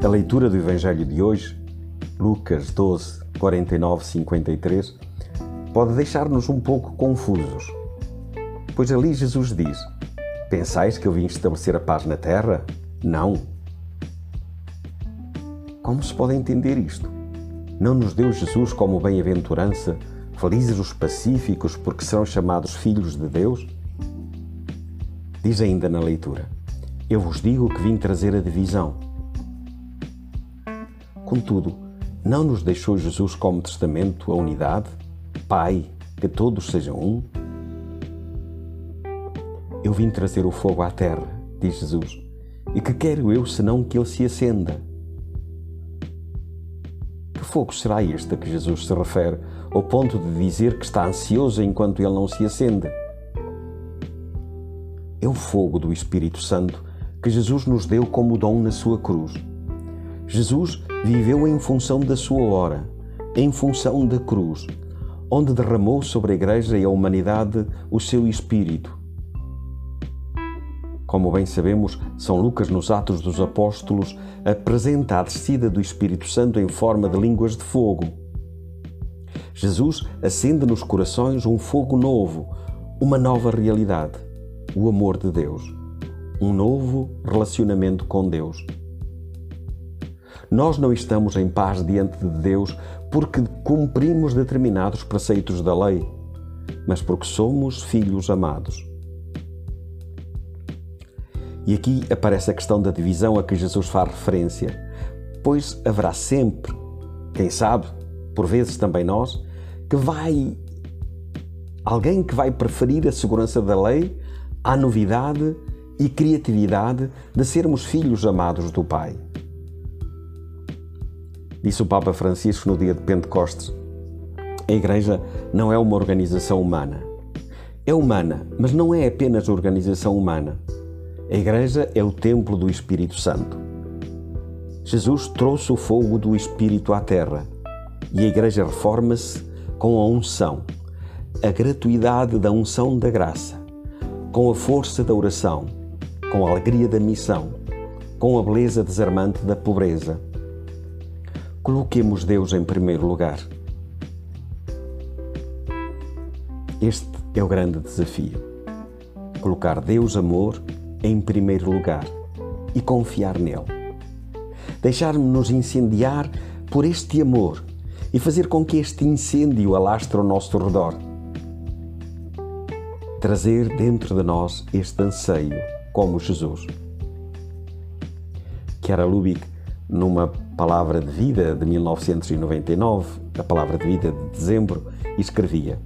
A leitura do Evangelho de hoje, Lucas 12, 49, 53, pode deixar-nos um pouco confusos. Pois ali Jesus diz: Pensais que eu vim estabelecer a paz na terra? Não. Como se pode entender isto? Não nos deu Jesus como bem-aventurança, felizes os pacíficos, porque serão chamados filhos de Deus? Diz ainda na leitura: Eu vos digo que vim trazer a divisão Contudo, não nos deixou Jesus como testamento a unidade? Pai, que todos sejam um? Eu vim trazer o fogo à terra, diz Jesus, e que quero eu senão que ele se acenda? Que fogo será este a que Jesus se refere, ao ponto de dizer que está ansioso enquanto ele não se acende? É o fogo do Espírito Santo que Jesus nos deu como dom na sua cruz. Jesus viveu em função da sua hora, em função da cruz, onde derramou sobre a Igreja e a humanidade o seu Espírito. Como bem sabemos, São Lucas, nos Atos dos Apóstolos, apresenta a descida do Espírito Santo em forma de línguas de fogo. Jesus acende nos corações um fogo novo, uma nova realidade, o amor de Deus, um novo relacionamento com Deus. Nós não estamos em paz diante de Deus porque cumprimos determinados preceitos da lei, mas porque somos filhos amados. E aqui aparece a questão da divisão a que Jesus faz referência, pois haverá sempre, quem sabe, por vezes também nós, que vai alguém que vai preferir a segurança da lei à novidade e criatividade de sermos filhos amados do Pai. Disse o Papa Francisco no dia de Pentecostes: A Igreja não é uma organização humana. É humana, mas não é apenas organização humana. A Igreja é o templo do Espírito Santo. Jesus trouxe o fogo do Espírito à terra e a Igreja reforma-se com a unção, a gratuidade da unção da graça, com a força da oração, com a alegria da missão, com a beleza desarmante da pobreza Coloquemos Deus em primeiro lugar. Este é o grande desafio. Colocar Deus, amor, em primeiro lugar e confiar nele. Deixar-nos incendiar por este amor e fazer com que este incêndio alastre ao nosso redor. Trazer dentro de nós este anseio, como Jesus. Chiara Lubick numa Palavra de Vida de 1999, a Palavra de Vida de dezembro, escrevia: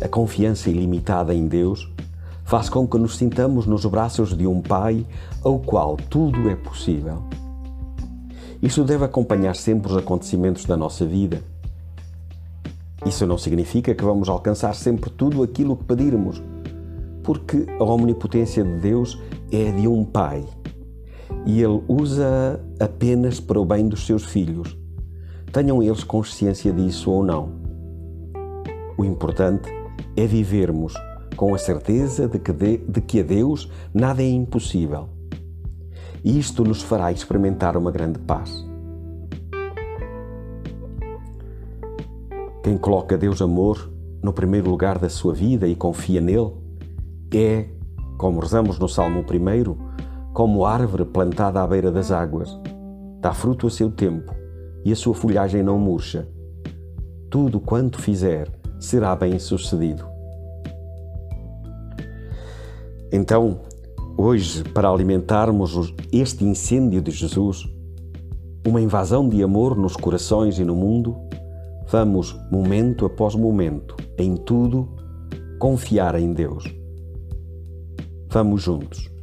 A confiança ilimitada em Deus faz com que nos sintamos nos braços de um Pai ao qual tudo é possível. Isso deve acompanhar sempre os acontecimentos da nossa vida. Isso não significa que vamos alcançar sempre tudo aquilo que pedirmos, porque a omnipotência de Deus é de um Pai e Ele usa apenas para o bem dos seus filhos, tenham eles consciência disso ou não. O importante é vivermos com a certeza de que, de, de que a Deus nada é impossível. E isto nos fará experimentar uma grande paz. Quem coloca Deus amor no primeiro lugar da sua vida e confia nele é, como rezamos no Salmo 1, como árvore plantada à beira das águas. Dá fruto a seu tempo e a sua folhagem não murcha. Tudo quanto fizer será bem sucedido. Então, hoje, para alimentarmos este incêndio de Jesus, uma invasão de amor nos corações e no mundo, vamos, momento após momento, em tudo, confiar em Deus. Vamos juntos.